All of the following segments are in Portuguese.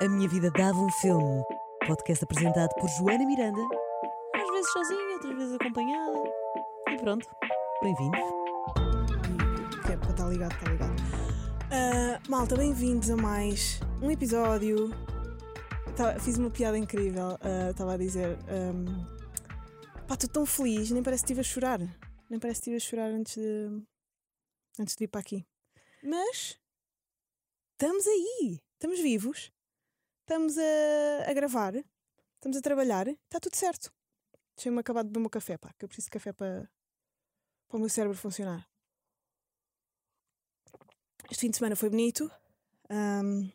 A Minha Vida Dava um Filme. Podcast apresentado por Joana Miranda. Às vezes sozinha, outras vezes acompanhada. E pronto, bem-vindos. Que é estar ligado, está ligado. Ah, malta, bem-vindos a mais um episódio. Tá- fiz uma piada incrível. Estava a dizer. ahm, pá, estou tão feliz, nem parece que estive a chorar. Nem parece que estive a chorar antes de, antes de ir para aqui. Mas estamos aí, estamos vivos, estamos a, a gravar, estamos a trabalhar, está tudo certo. Deixei-me acabar de beber o meu café, pá, que eu preciso de café para, para o meu cérebro funcionar. Este fim de semana foi bonito. ahm,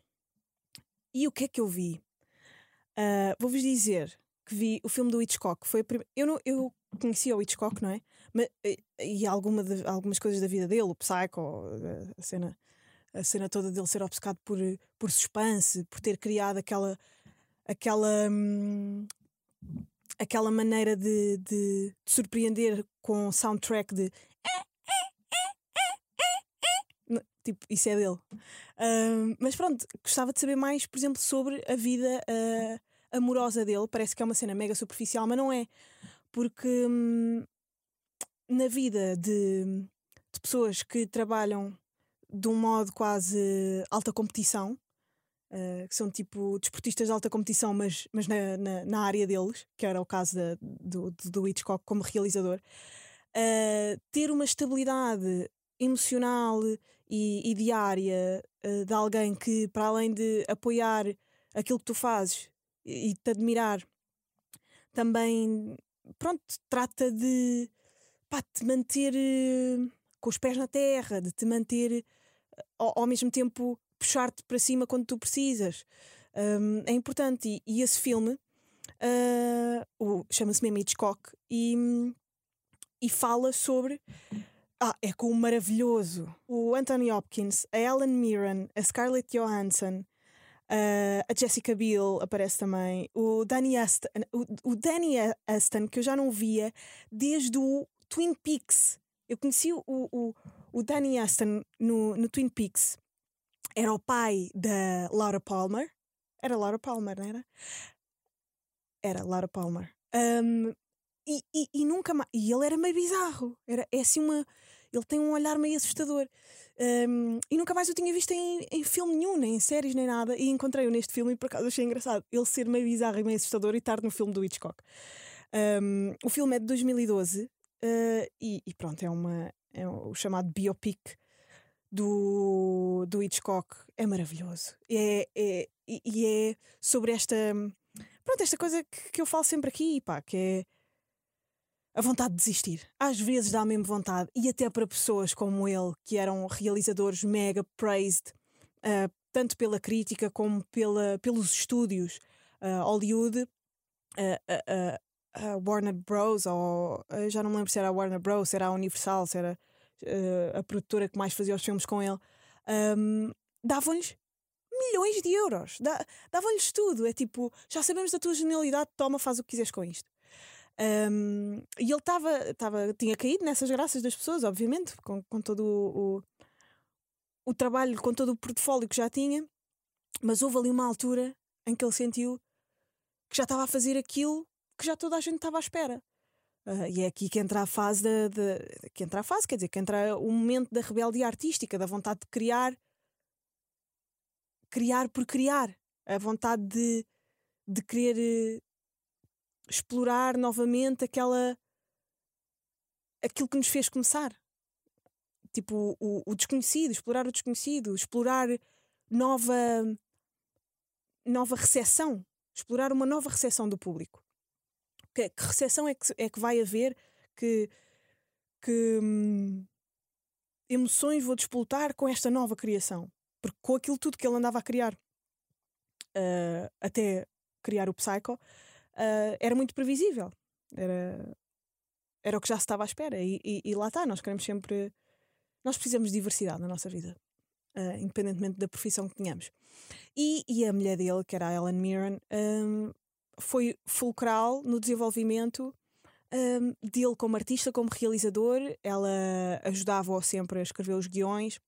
e o que é que eu vi? Ah, Vou-vos dizer que vi o filme do Hitchcock. Foi eu, não, eu conhecia o Hitchcock, não é? Mas, e alguma de- algumas coisas da vida dele, o Psycho, a cena, a cena toda dele ser obcecado por, por suspense, por ter criado aquela, aquela, hum, aquela maneira de, de, de surpreender com soundtrack de Tipo, isso é dele. Ahm, mas pronto, gostava de saber mais, por exemplo, sobre a vida ah, amorosa dele. Parece que é uma cena mega superficial, mas não é. Porque hum, na vida de, de pessoas que trabalham de um modo quase alta competição, ah, que são tipo desportistas de alta competição, mas, mas na, na, na área deles, que era o caso da- do, do Hitchcock como realizador, ah, ter uma estabilidade emocional e, e diária eh, de alguém que, para além de apoiar aquilo que tu fazes e, e te admirar, também, pronto, trata de pá, te manter com os pés na terra, de te manter ao, ao mesmo tempo puxar-te para cima quando tu precisas. Hum, é importante. E, e esse filme o- chama-se mesmo Hitchcock e, e fala sobre ah, é com o maravilhoso. O Anthony Hopkins, a Ellen Mirren, a Scarlett Johansson, uh, a Jessica Biel aparece também, o Danny Aston, o, o Danny Aston, que eu já não via desde o Twin Peaks. Eu conheci o, o, o Danny Aston no, no Twin Peaks. Era o pai da Laura Palmer. Era Laura Palmer, não era? Era Laura Palmer. Um, e, e, e nunca mais. E ele era meio bizarro. Era, é assim uma. Ele tem um olhar meio assustador. Um, e nunca mais o tinha visto em, em filme nenhum, nem em séries, nem nada. E encontrei-o neste filme e por acaso achei engraçado. Ele ser meio bizarro e meio assustador e estar no filme do Hitchcock. Um, o filme é de 2012 uh, e, e pronto, é, uma, é o chamado biopic do, do Hitchcock. É maravilhoso. É, é, e, é sobre esta. Pronto, esta coisa que, que eu falo sempre aqui, pá, que é a vontade de desistir. Às vezes dá mesmo vontade, e até para pessoas como ele, que eram realizadores mega praised, ah, tanto pela crítica como pela, pelos estúdios ah, Hollywood, ah, a Warner Bros. ou ah, já não me lembro se era a Warner Bros., se era a Universal, se era ah, a produtora que mais fazia os filmes com ele, ahm, davam-lhes milhões de euros, Da- davam-lhes tudo. É tipo, já sabemos da tua genialidade, toma, faz o que quiseres com isto. Um, e ele estava, tava, tinha caído nessas graças das pessoas, obviamente, com, com todo o, o, o trabalho, com todo o portfólio que já tinha, mas houve ali uma altura em que ele sentiu que já estava a fazer aquilo que já toda a gente estava à espera. Ah, e é aqui que entra a fase da, da- que entra a fase, quer dizer, que entra o momento da rebeldia artística, da vontade de criar, criar por criar, a vontade de, de querer eh, explorar novamente aquela aquilo que nos fez começar. Tipo, o, o desconhecido, explorar o desconhecido, explorar nova nova recepção, explorar uma nova recepção do público. Que, que recepção é que, é que vai haver que, que hum, emoções vou despoltar com esta nova criação? Porque com aquilo tudo que ele andava a criar ah, até criar o Psycho, ah, era muito previsível. Era, era o que já se estava à espera. E, e- e lá está, nós queremos sempre. Nós precisamos de diversidade na nossa vida, ah, independentemente da profissão que tenhamos. E, e a mulher dele, que era a Ellen Mirren, ahm, foi fulcral no desenvolvimento ahm, dele como artista, como realizador. Ela ajudava-o sempre a escrever os guiões.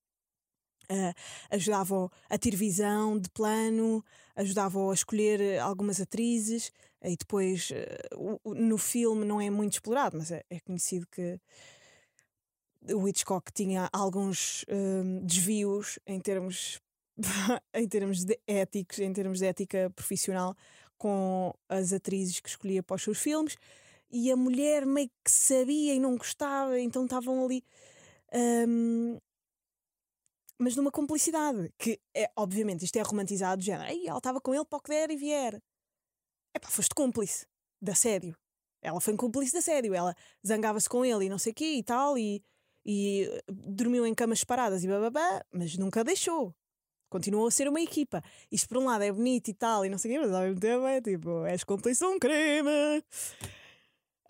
Uh, ajudava a ter visão de plano, ajudava a escolher algumas atrizes, e depois uh, no filme não é muito explorado, mas é, é conhecido que o Hitchcock tinha alguns uh, desvios em termos, em termos de éticos, em termos de ética profissional, com as atrizes que escolhia para os seus filmes, e a mulher meio que sabia e não gostava, então estavam ali. Um, mas numa complicidade, que é, obviamente, isto é romantizado, de género, ela estava com ele para o que der e vier. É foste cúmplice de assédio. Ela foi cúmplice de assédio, ela zangava-se com ele e não sei o quê e tal, e, e eh, dormiu em camas separadas e bababá, mas nunca deixou. Continuou a ser uma equipa. Isto por um lado é bonito e tal, e não sei o quê, mas ao mesmo tempo é tipo, és cúmplice um crime.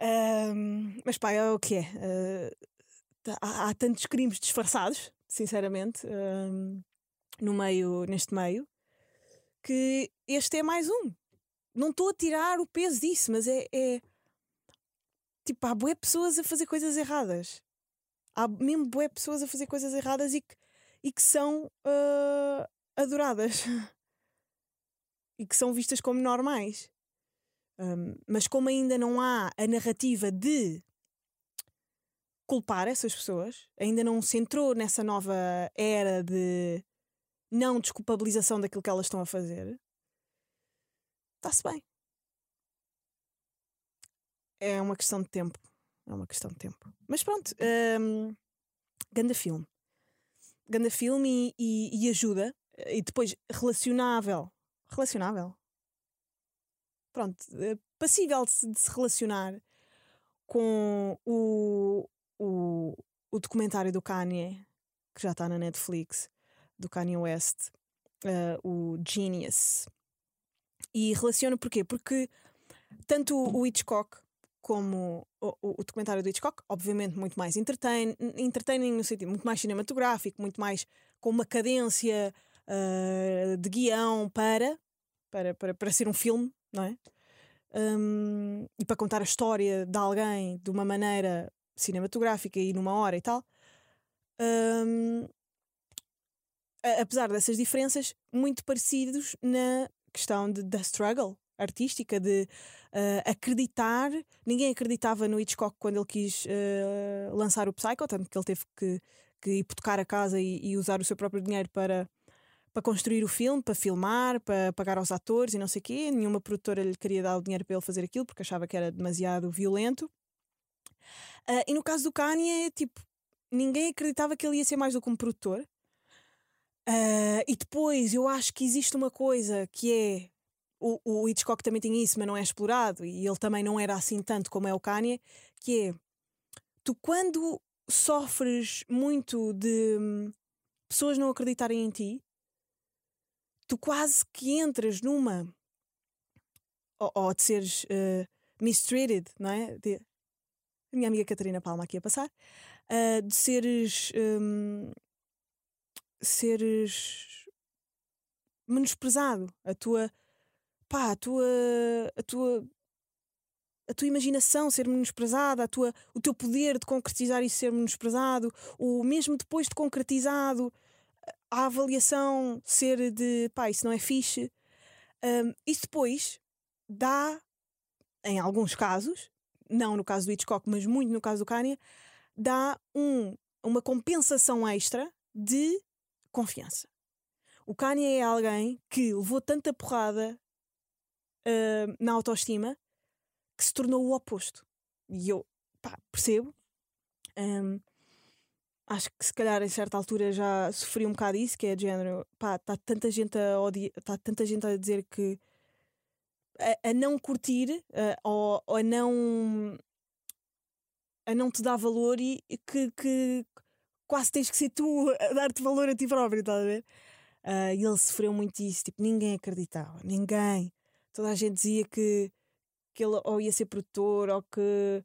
Um, mas pá, é o que é. Uh, há, há tantos crimes disfarçados sinceramente, um, no meio, neste meio, que este é mais um. Não estou a tirar o peso disso, mas é, é tipo, há boé pessoas a fazer coisas erradas. Há mesmo boé pessoas a fazer coisas erradas e que, e que são uh, adoradas e que são vistas como normais. Um, mas como ainda não há a narrativa de culpar essas pessoas, ainda não se entrou nessa nova era de não desculpabilização daquilo que elas estão a fazer, está-se bem. É uma questão de tempo. É uma questão de tempo. Mas pronto, um, ganda filme. Ganda filme e, e, e ajuda. E depois relacionável. Relacionável? Pronto, eh, passível de se, de se relacionar com o, o, o documentário do Kanye, que já está na Netflix, do Kanye West, uh, o Genius. E relaciono porquê? Porque tanto o Hitchcock como o, o, documentário do Hitchcock, obviamente muito mais entertain, entertaining no sentido muito mais cinematográfico, muito mais com uma cadência uh, de guião para, para, para, para ser um filme, não é? Um, e para contar a história de alguém de uma maneira cinematográfica e numa hora e tal. Um, apesar dessas diferenças, muito parecidos na questão de, da struggle artística, de uh, acreditar. Ninguém acreditava no Hitchcock quando ele quis uh, lançar o Psycho, tanto que ele teve que, que hipotecar a casa e, e, usar o seu próprio dinheiro para, para construir o filme, para filmar, para pagar aos atores e não sei o quê. Nenhuma produtora lhe queria dar o dinheiro para ele fazer aquilo porque achava que era demasiado violento. Uh, e no caso do Kanye, tipo, ninguém acreditava que ele ia ser mais do que um produtor. E depois eu acho que existe uma coisa que é. O, o Hitchcock também tinha isso, mas não é explorado, e ele também não era assim tanto como é o Kanye, que é tu quando sofres muito de hum, pessoas não acreditarem em ti, tu quase que entras numa ou, ou de seres uh, mistreated, não é? De, a minha amiga Catarina Palma aqui a passar, uh, de seres. Um, seres. menosprezado. A tua. Pá, a tua. a tua. a tua imaginação ser menosprezada, a tua, o teu poder de concretizar isso ser menosprezado, ou mesmo depois de concretizado, a avaliação ser de pá, isso não é fixe. Um, isso depois dá, em alguns casos, não no caso do Hitchcock, mas muito no caso do Kanye, dá um, uma compensação extra de confiança. O Kanye é alguém que levou tanta porrada uh, na autoestima que se tornou o oposto. E eu pá, percebo. Um, acho que se calhar em certa altura já sofri um bocado isso, que é de género, pá, está tanta gente a odiar, está tanta gente a dizer que a, a não curtir ou, ou, a não a não te dar valor e que, que quase tens que ser tu a dar-te valor a ti próprio, estás a ver? Uh, e ele sofreu muito isso, tipo, ninguém acreditava, ninguém. Toda a gente dizia que, que ele ou ia ser produtor ou que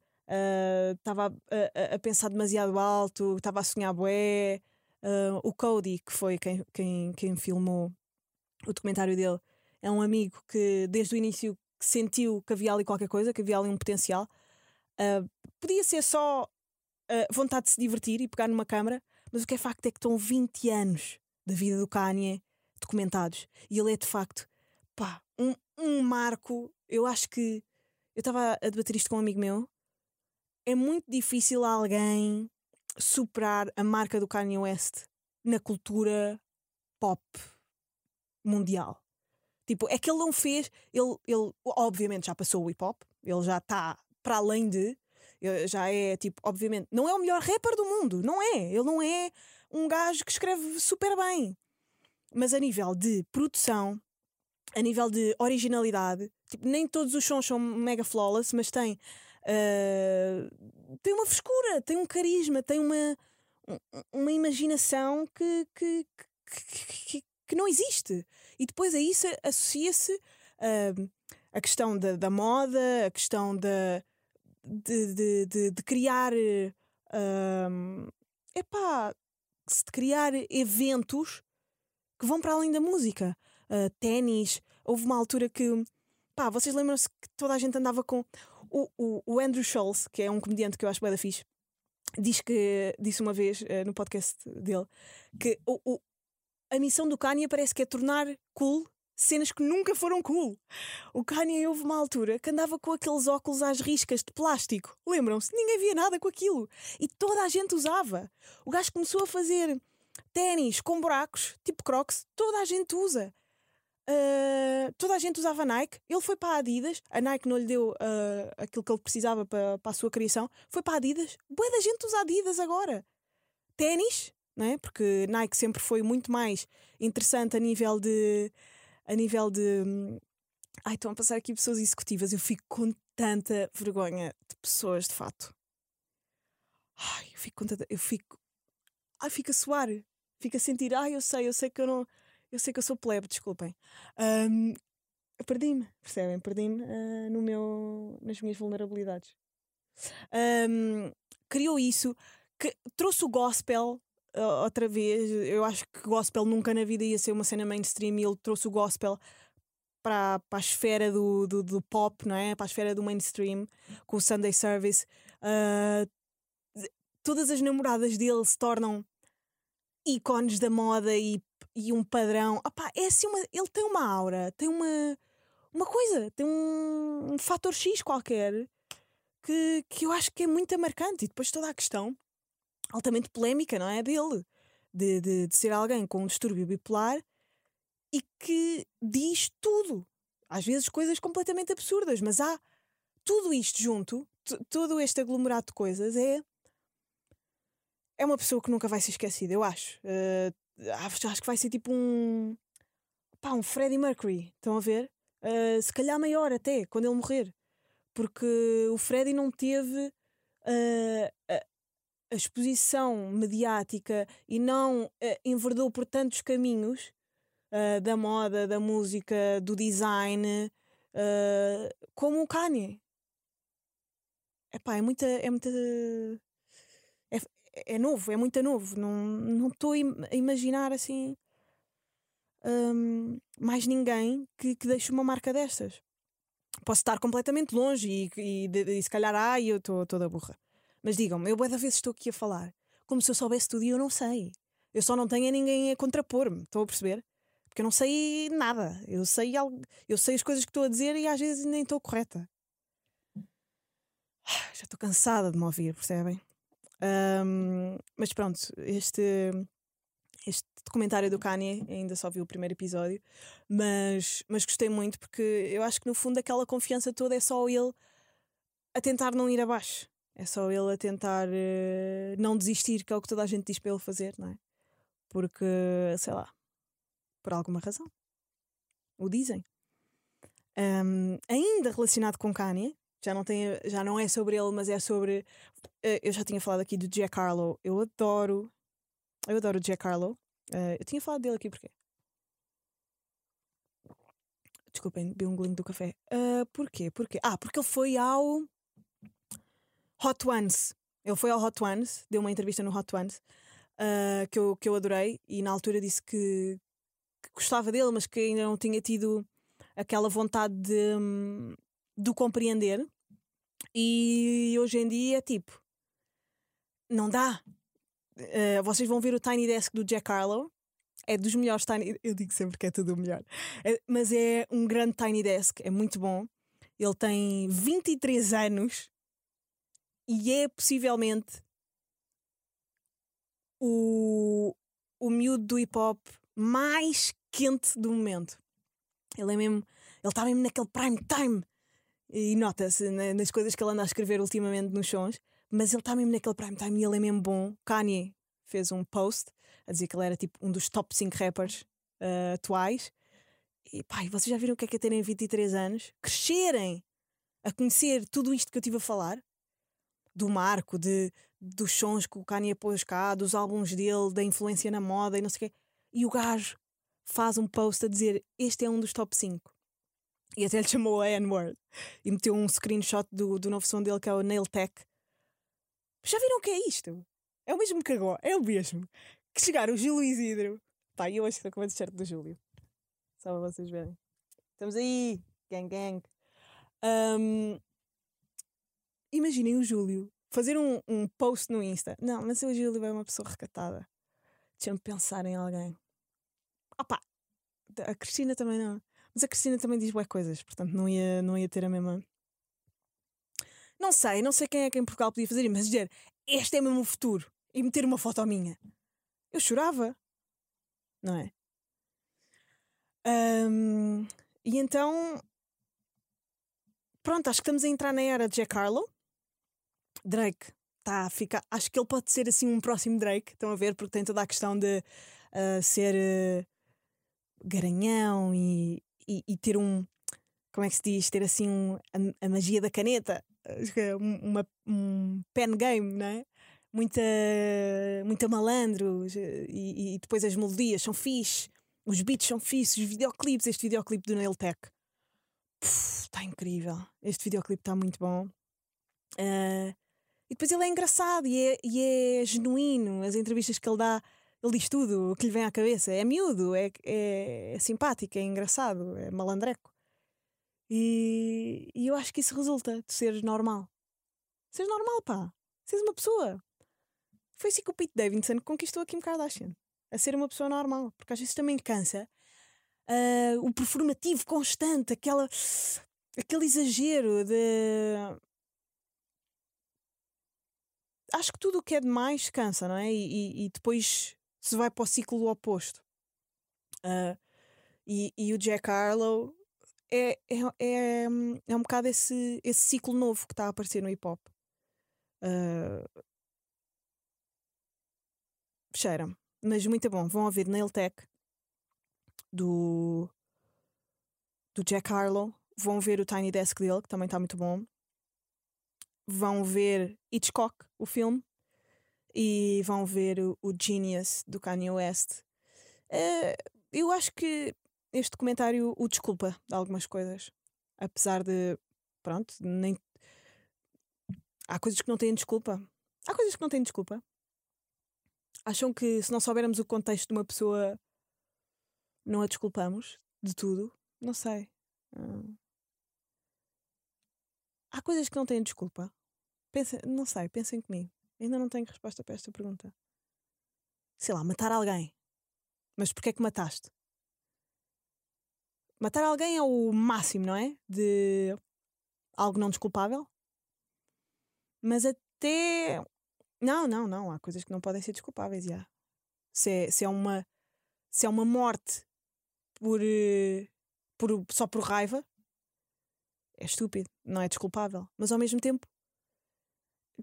estava uh, a, a, pensar demasiado alto, estava a sonhar bué. Uh, o Cody, que foi quem, quem, quem filmou o documentário dele, é um amigo que desde o início sentiu que havia ali qualquer coisa, que havia ali um potencial. Uh, podia ser só uh, vontade de se divertir e pegar numa câmara, mas o que é facto é que estão 20 anos, da vida do Kanye documentados. E ele é de facto, pá, um, um marco. Eu acho que. Eu estava a debater isto com um amigo meu. É muito difícil alguém superar a marca do Kanye West na cultura pop mundial. Tipo, é que ele não fez. Ele, ele obviamente já passou o hip hop, ele já está para além de. Já é tipo, obviamente, não é o melhor rapper do mundo, não é. Ele não é um gajo que escreve super bem. Mas a nível de produção, a nível de originalidade, tipo, nem todos os sons são mega flawless, mas tem. Uh, tem uma frescura, tem um carisma, tem uma, uma imaginação que, que, que, que não existe. E depois a isso associa-se uh, a questão da, da, moda, a questão da, de, de, de, de criar. Uh, epá, de criar eventos que vão para além da música. Uh, ténis. Houve uma altura que. Pá, vocês lembram-se que toda a gente andava com. O, o, o Andrew Schultz, que é um comediante que eu acho bem da fixe, diz que, disse uma vez uh, no podcast dele que o, o, a missão do Kanye parece que é tornar cool cenas que nunca foram cool. O Kanye houve uma altura que andava com aqueles óculos às riscas de plástico. Lembram-se? Ninguém via nada com aquilo. E toda a gente usava. O gajo começou a fazer ténis com buracos, tipo crocs, toda a gente usa. Uh, toda a gente usava Nike, ele foi para a Adidas, a Nike não lhe deu uh, aquilo que ele precisava para, para a sua criação, foi para a Adidas. Boa da gente usa Adidas agora. Ténis, não é? porque Nike sempre foi muito mais interessante a nível de. A nível de. Hum, ai, estão a passar aqui pessoas executivas, eu fico com tanta vergonha de pessoas de fato. Ai, eu fico com tanta. Eu fico. Ai, fico a suar. Fico a sentir, ai, eu sei, eu sei que eu não eu sei que eu sou plebe, desculpem. Um, perdi-me, percebem? Perdi-me uh, no meu, nas minhas vulnerabilidades. Um, criou isso, que trouxe o gospel uh, outra vez. Eu acho que gospel nunca na vida ia ser uma cena mainstream e ele trouxe o gospel para, a esfera do, do, do, pop, não é? Para a esfera do mainstream, com o Sunday Service. Uh, todas as namoradas dele se tornam ícones da moda e e um padrão. Opá, é assim uma, ele tem uma aura, tem uma, uma coisa, tem um, um fator X qualquer que, que eu acho que é muito marcante. E depois toda a questão altamente polémica, não é? Dele, de, de, de ser alguém com um distúrbio bipolar e que diz tudo. Às vezes coisas completamente absurdas, mas há tudo isto junto, todo este aglomerado de coisas é. É uma pessoa que nunca vai ser esquecida, eu acho. Uh, acho que vai ser tipo um. pá, um Freddie Mercury. Estão a ver? Uh, se calhar maior até, quando ele morrer. Porque o Freddie não teve uh, a, a, exposição mediática e não uh, enverdou por tantos caminhos da moda, da música, do design, como o Kanye. Epá, é muita. É muita é novo, é muito novo. Não estou a imaginar assim um, mais ninguém que, que deixe uma marca destas. Posso estar completamente longe e, e, e se calhar, ai, eu estou toda burra. Mas digam-me, eu boa da vez estou aqui a falar como se eu soubesse tudo e eu não sei. Eu só não tenho a ninguém a contrapor-me, estão a perceber? Porque eu não sei nada. Eu sei, algo, eu sei as coisas que estou a dizer e às vezes nem estou correta. Já estou cansada de me ouvir, percebem? Um, mas pronto, este, este documentário do Kanye, ainda só vi o primeiro episódio, mas, mas gostei muito porque eu acho que no fundo aquela confiança toda é só ele a tentar não ir abaixo. É só ele a tentar uh, não desistir, que é o que toda a gente diz para ele fazer, não é? Porque, sei lá, por alguma razão. O dizem. Um, ainda relacionado com Kanye, já não, tem, já não é sobre ele, mas é sobre. Uh, eu já tinha falado aqui do Jack Harlow. Eu adoro. Eu adoro o Jack Harlow. Uh, eu tinha falado dele aqui porque. Desculpem, bebi um golinho do café. Uh, porquê? porquê? Ah, porque ele foi ao. Hot Ones. Ele foi ao Hot Ones, deu uma entrevista no Hot Ones uh, que, eu, que eu adorei e na altura disse que, que, gostava dele, mas que ainda não tinha tido aquela vontade de, hum, do compreender. E hoje em dia, tipo, não dá. Uh, vocês vão ver o Tiny Desk do Jack Harlow. É dos melhores Tiny. Eu digo sempre que é tudo o melhor. É- mas é um grande Tiny Desk, é muito bom. Ele tem 23 anos e é possivelmente o, o miúdo do hip hop mais quente do momento. Ele é mesmo. Ele está mesmo naquele prime time. E nota-se na- nas coisas que ele anda a escrever ultimamente nos sons. Mas ele está mesmo naquele prime time e ele é mesmo bom. Kanye fez um post a dizer que ele era tipo um dos top 5 rappers ah, atuais. E e vocês já viram o que é que é terem 23 anos? Crescerem a conhecer tudo isto que eu estive a falar? Do marco, de, dos sons que o Kanye pôs cá, dos álbuns dele, da influência na moda e não sei o quê. E o gajo faz um post a dizer: Este é um dos top 5. E até lhe chamou a N-word. E meteu um screenshot do, do novo som dele que é o Nail Tech. Já viram o que é isto? É o mesmo que agora, é o mesmo. Que chegar o Júlio Isidro. Pá, eu acho que estou com o t-shirt do Júlio. Só para vocês verem. Estamos aí, gang gang. Ahm, imaginem o Júlio fazer um, um post no Insta. Não, mas o Júlio é uma pessoa recatada. Deixa-me pensar em alguém. Opa, a Cristina também não. Mas a Cristina também diz boas coisas, portanto não ia, não ia ter a mesma. Não sei, não sei quem é que em Portugal podia fazer, mas dizer este é o futuro e meter uma foto minha. Eu chorava, não é? Ahm, e então, pronto, acho que estamos a entrar na era de Jack Harlow. Drake está a ficar. Acho que ele pode ser assim um próximo Drake, estão a ver, porque tem toda a questão de ah, ser ah, garanhão e, e, e ter um. Como é que se diz? Ter assim um, a, a magia da caneta, é um- uma, um pen game, não é? Muita, muita malandros e, e depois as melodias são fixe, os beats são fixe, os videoclipes. Este videoclipe do Nail Tech está incrível. Este videoclipe está muito bom. Ah, e depois ele é engraçado e é, e é genuíno. As entrevistas que ele dá, ele diz tudo o que lhe vem à cabeça. É miúdo, é, é, é simpático, é engraçado, é malandreco. E, e eu acho que isso resulta de seres normal. Seres normal, pá. Seres uma pessoa. Foi assim que o Pete Davidson conquistou a Kim Kardashian. A ser uma pessoa normal. Porque às vezes também cansa ah, o performativo constante, aquela, aquele exagero de. Acho que tudo o que é demais cansa, não é? E, e- e depois se vai para o ciclo oposto. Ah, e, e o Jack Harlow é, é, é, é um bocado esse, esse ciclo novo que está a aparecer no hip hop. Ah, Cheira-me. Mas muito bom. Vão ouvir Nail Tech do, do Jack Harlow. Vão ver o Tiny Desk dele, que também está muito bom. Vão ver Hitchcock, o filme. E vão ver o, Genius do Kanye West. Eh, eu acho que este documentário o desculpa de algumas coisas. Apesar de. Pronto, nem. Há coisas que não têm desculpa. Há coisas que não têm desculpa. Acham que se não soubermos o contexto de uma pessoa, não a desculpamos de tudo? Não sei. Hum. Há coisas que não têm desculpa. Pensa, não sei, pensem comigo. Ainda não tenho resposta para esta pergunta. Sei lá, matar alguém. Mas porquê é que mataste? Matar alguém é o máximo, não é? De algo não desculpável. Mas até. Não, não, não. Há coisas que não podem ser desculpáveis, já. Se é, se é uma. Se é uma morte por, eh, por. só por raiva, é estúpido, não é desculpável. Mas ao mesmo tempo,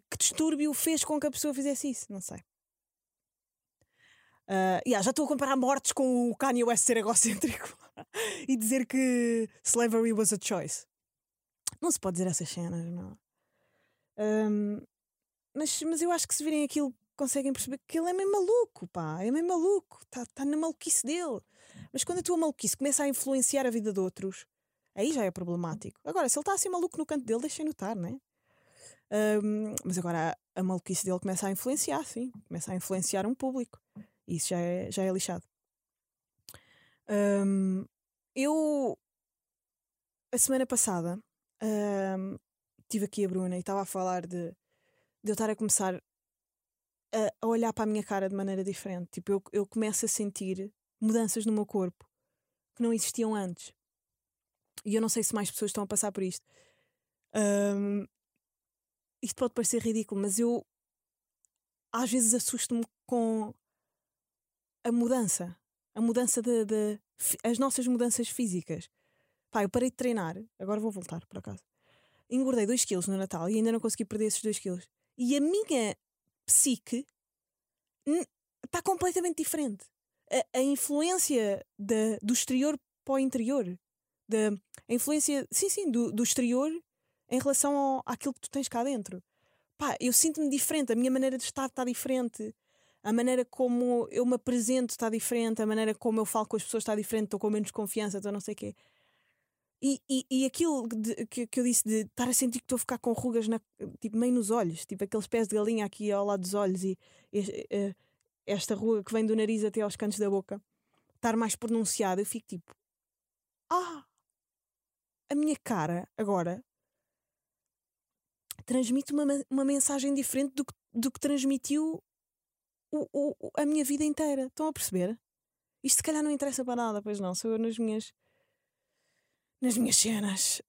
que distúrbio fez com que a pessoa fizesse isso? Não sei. Ah, yeah, já estou a comparar mortes com o Kanye West ser egocêntrico e dizer que slavery was a choice. Não se pode dizer essas cenas, não. Ahm, mas, mas eu acho que se virem aquilo conseguem perceber que ele é meio maluco, pá, é meio maluco, está tá na maluquice dele. Mas quando a tua maluquice começa a influenciar a vida de outros, aí já é problemático. Agora, se ele está assim maluco no canto dele, deixem notar, né? Ahm, mas agora a, a maluquice dele começa a influenciar, sim, começa a influenciar um público. E isso já é, já é lixado. Ahm, eu, a semana passada, ahm, tive aqui a Bruna e estava a falar de, de eu estar a começar a, a olhar para a minha cara de maneira diferente. Tipo, eu, eu começo a sentir mudanças no meu corpo que não existiam antes. E eu não sei se mais pessoas estão a passar por isto. Um, isto pode parecer ridículo, mas eu às vezes assusto-me com a mudança. A mudança de, de, as nossas mudanças físicas. Pá, eu parei de treinar, agora vou voltar por acaso. Engordei 2 quilos no Natal e ainda não consegui perder esses 2 quilos. E a minha psique está completamente diferente. A, a influência de, do exterior para o interior. De, a influência, sim, sim, do, do exterior em relação ao, àquilo que tu tens cá dentro. Pá, eu sinto-me diferente, a minha maneira de estar está diferente, a maneira como eu me apresento está diferente, a maneira como eu falo com as pessoas está diferente, estou com menos confiança, estou não sei o quê. E, e, e aquilo de, que, que eu disse de estar a sentir que estou a ficar com rugas na, tipo, meio nos olhos, tipo aqueles pés de galinha aqui ao lado dos olhos e, e, e esta ruga que vem do nariz até aos cantos da boca, estar mais pronunciado, eu fico tipo, ah, a minha cara agora transmite uma, uma mensagem diferente do que, do que transmitiu o, o, a minha vida inteira. Estão a perceber? Isto se calhar não interessa para nada, pois não, sou eu nas minhas nas minhas cenas.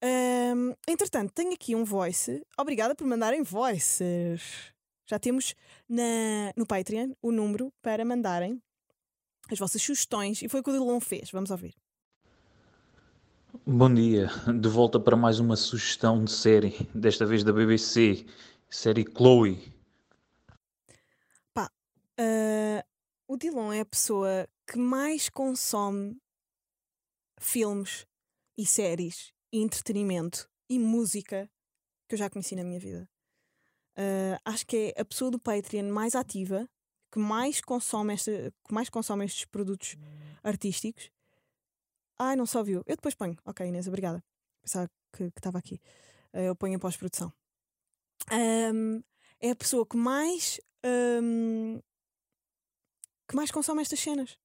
Um, entretanto, tenho aqui um voice. Obrigada por mandarem voices. Já temos na, no Patreon o número para mandarem as vossas sugestões e foi o que o Dilon fez. Vamos ouvir. Bom dia, de volta para mais uma sugestão de série, desta vez da BBC, série Chloe. Pá, uh, o Dilon é a pessoa que mais consome filmes e séries e entretenimento e música que eu já conheci na minha vida. Uh, acho que é a pessoa do Patreon mais ativa, que mais consome, esta, que mais consome estes produtos artísticos. Ai, não só viu. Eu depois ponho. Ok, Inês, obrigada. Pensava que estava aqui. Uh, eu ponho em pós-produção. Um, é a pessoa que mais um, que mais consome estas cenas.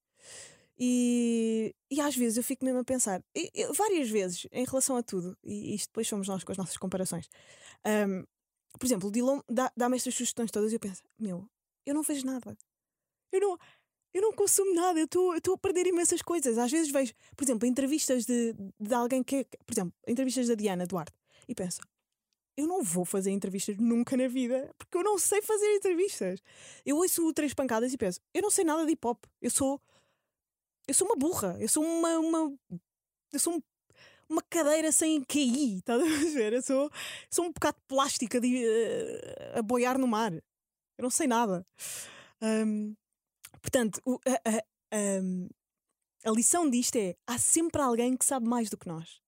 E, e às vezes eu fico mesmo a pensar, e, e, várias vezes, em relação a tudo, e isto depois somos nós com as nossas comparações. Um, por exemplo, o Dilon dá-me dá estas sugestões todas e eu penso: meu, eu não vejo nada. Eu não, eu não consumo nada, eu estou a perder imensas coisas. Às vezes vejo, por exemplo, entrevistas de, de alguém que. Por exemplo, entrevistas da Diana Duarte e penso: eu não vou fazer entrevistas nunca na vida porque eu não sei fazer entrevistas. Eu ouço três pancadas e penso: eu não sei nada de hip hop. Eu sou eu sou uma burra, eu sou uma. uma eu sou um, uma cadeira sem QI, estás a ver? Eu sou, sou um bocado de plástica de, uh, a boiar no mar. Eu não sei nada. Um, portanto, o, a, a, a, a lição disto é: há sempre alguém que sabe mais do que nós.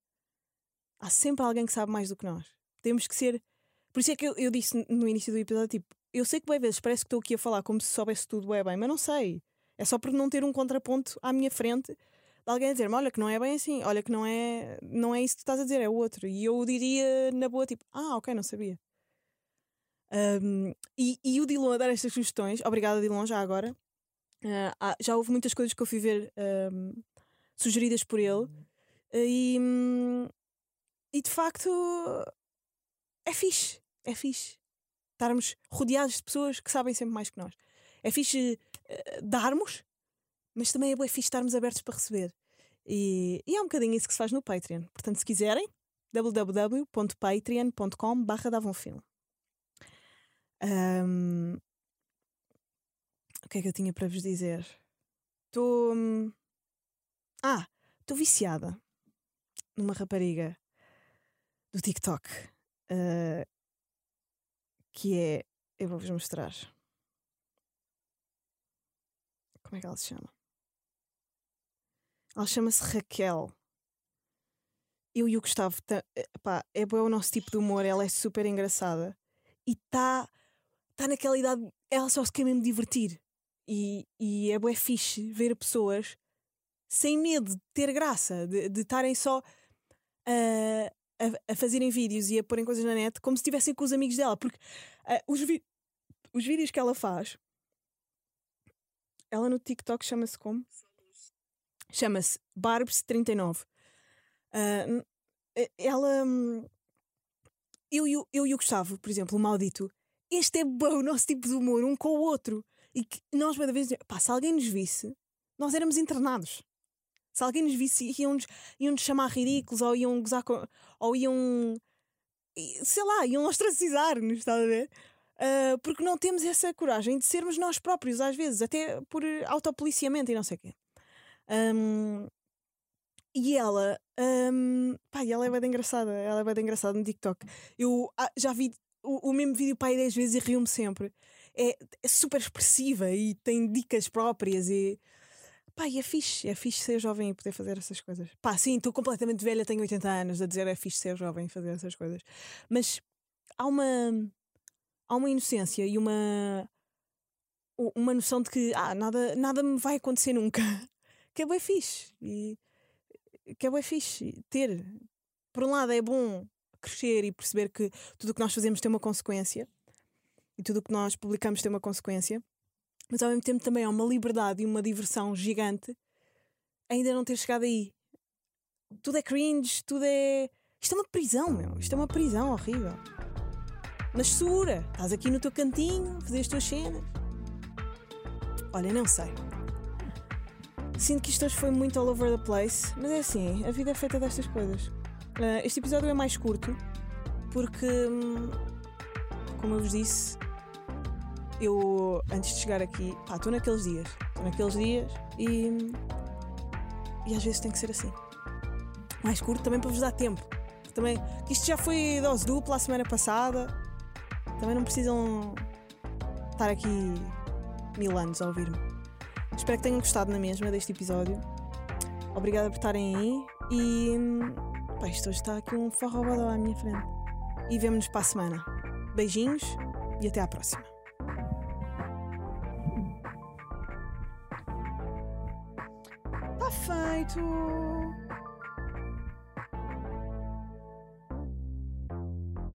Há sempre alguém que sabe mais do que nós. Temos que ser. Por isso é que eu, eu disse no início do episódio: tipo, eu sei que bem vezes parece que estou aqui a falar como se soubesse tudo é bem, mas não sei. É só por não ter um contraponto à minha frente de alguém a dizer-me: Olha, que não é bem assim, olha, que não é, não é isso que tu estás a dizer, é o outro. E eu diria na boa, tipo: Ah, ok, não sabia. Um, e, e, o Dilon a dar estas sugestões, obrigada, Dilon, já agora. Uh, já houve muitas coisas que eu fui ver um, sugeridas por ele, e, um, e de facto é fixe, é fixe estarmos rodeados de pessoas que sabem sempre mais que nós. É fixe uh, darmos, mas também é bem fixe estarmos abertos para receber. E, e é um bocadinho isso que se faz no Patreon. Portanto, se quiserem, www.patreon.com barra um, O que é que eu tinha para vos dizer? Estou. Hum, ah, estou viciada numa rapariga do TikTok uh, que é. Eu vou-vos mostrar. Como é que ela se chama? Ela chama-se Raquel. Eu e o Gustavo, tá, é bom o nosso tipo de humor, ela é super engraçada e está tá naquela idade, ela só se quer mesmo divertir. E, e é bué fixe ver pessoas sem medo de ter graça, de estarem só uh, a, a, fazerem vídeos e a porem coisas na net como se estivessem com os amigos dela, porque uh, os, os vídeos que ela faz ela no TikTok chama-se como? Chama-se Barbs39. Uh, ela. Hum, eu, eu, eu e o Gustavo, por exemplo, o maldito, este é bom, o nosso tipo de humor, um com o outro. E que nós, cada vez, pá, se alguém nos visse, nós éramos internados. Se alguém nos visse, iam-nos iam chamar ridículos ou iam gozar com, ou iam sei lá, iam ostracizar-nos, está a ver? Uh, porque não temos essa coragem de sermos nós próprios, às vezes, até por autopoliciamento e não sei o quê. Um, e ela, um, pá, ela é bem engraçada, ela é bem engraçada no TikTok. Eu ah, já vi o, o mesmo vídeo pai 10 vezes e rio-me sempre. É, é, super expressiva e tem dicas próprias e. Pá, e é fixe, é fixe ser jovem e poder fazer essas coisas. Pá, sim, estou completamente velha, tenho 80 anos a dizer é fixe ser jovem e fazer essas coisas. Mas há uma. Há uma inocência e uma. Uma noção de que ah, nada, nada me vai acontecer nunca. Que é bem fixe. E que é bem fixe ter. Por um lado, é bom crescer e perceber que tudo o que nós fazemos tem uma consequência e tudo o que nós publicamos tem uma consequência, mas ao mesmo tempo também há uma liberdade e uma diversão gigante ainda não ter chegado aí. Tudo é cringe, tudo é. Isto é uma prisão, meu. Isto é uma prisão horrível. Mas segura, estás aqui no teu cantinho, fazer as tuas cenas. Olha, não sei. Sinto que isto hoje foi muito all over the place, mas é assim, a vida é feita destas coisas. Uh, este episódio é mais curto porque, hum, como eu vos disse, eu antes de chegar aqui, pá, estou naqueles dias, estou naqueles dias e, e às vezes tem que ser assim. Mais curto também para vos dar tempo. Também, isto já foi dose dupla a semana passada, também não precisam estar aqui mil anos a ouvir-me. Espero que tenham gostado na mesma deste episódio. Obrigada por estarem aí e. Pá, isto hoje está aqui um forrobadó à minha frente. E vemo-nos para a semana. Beijinhos e até à próxima. Está feito!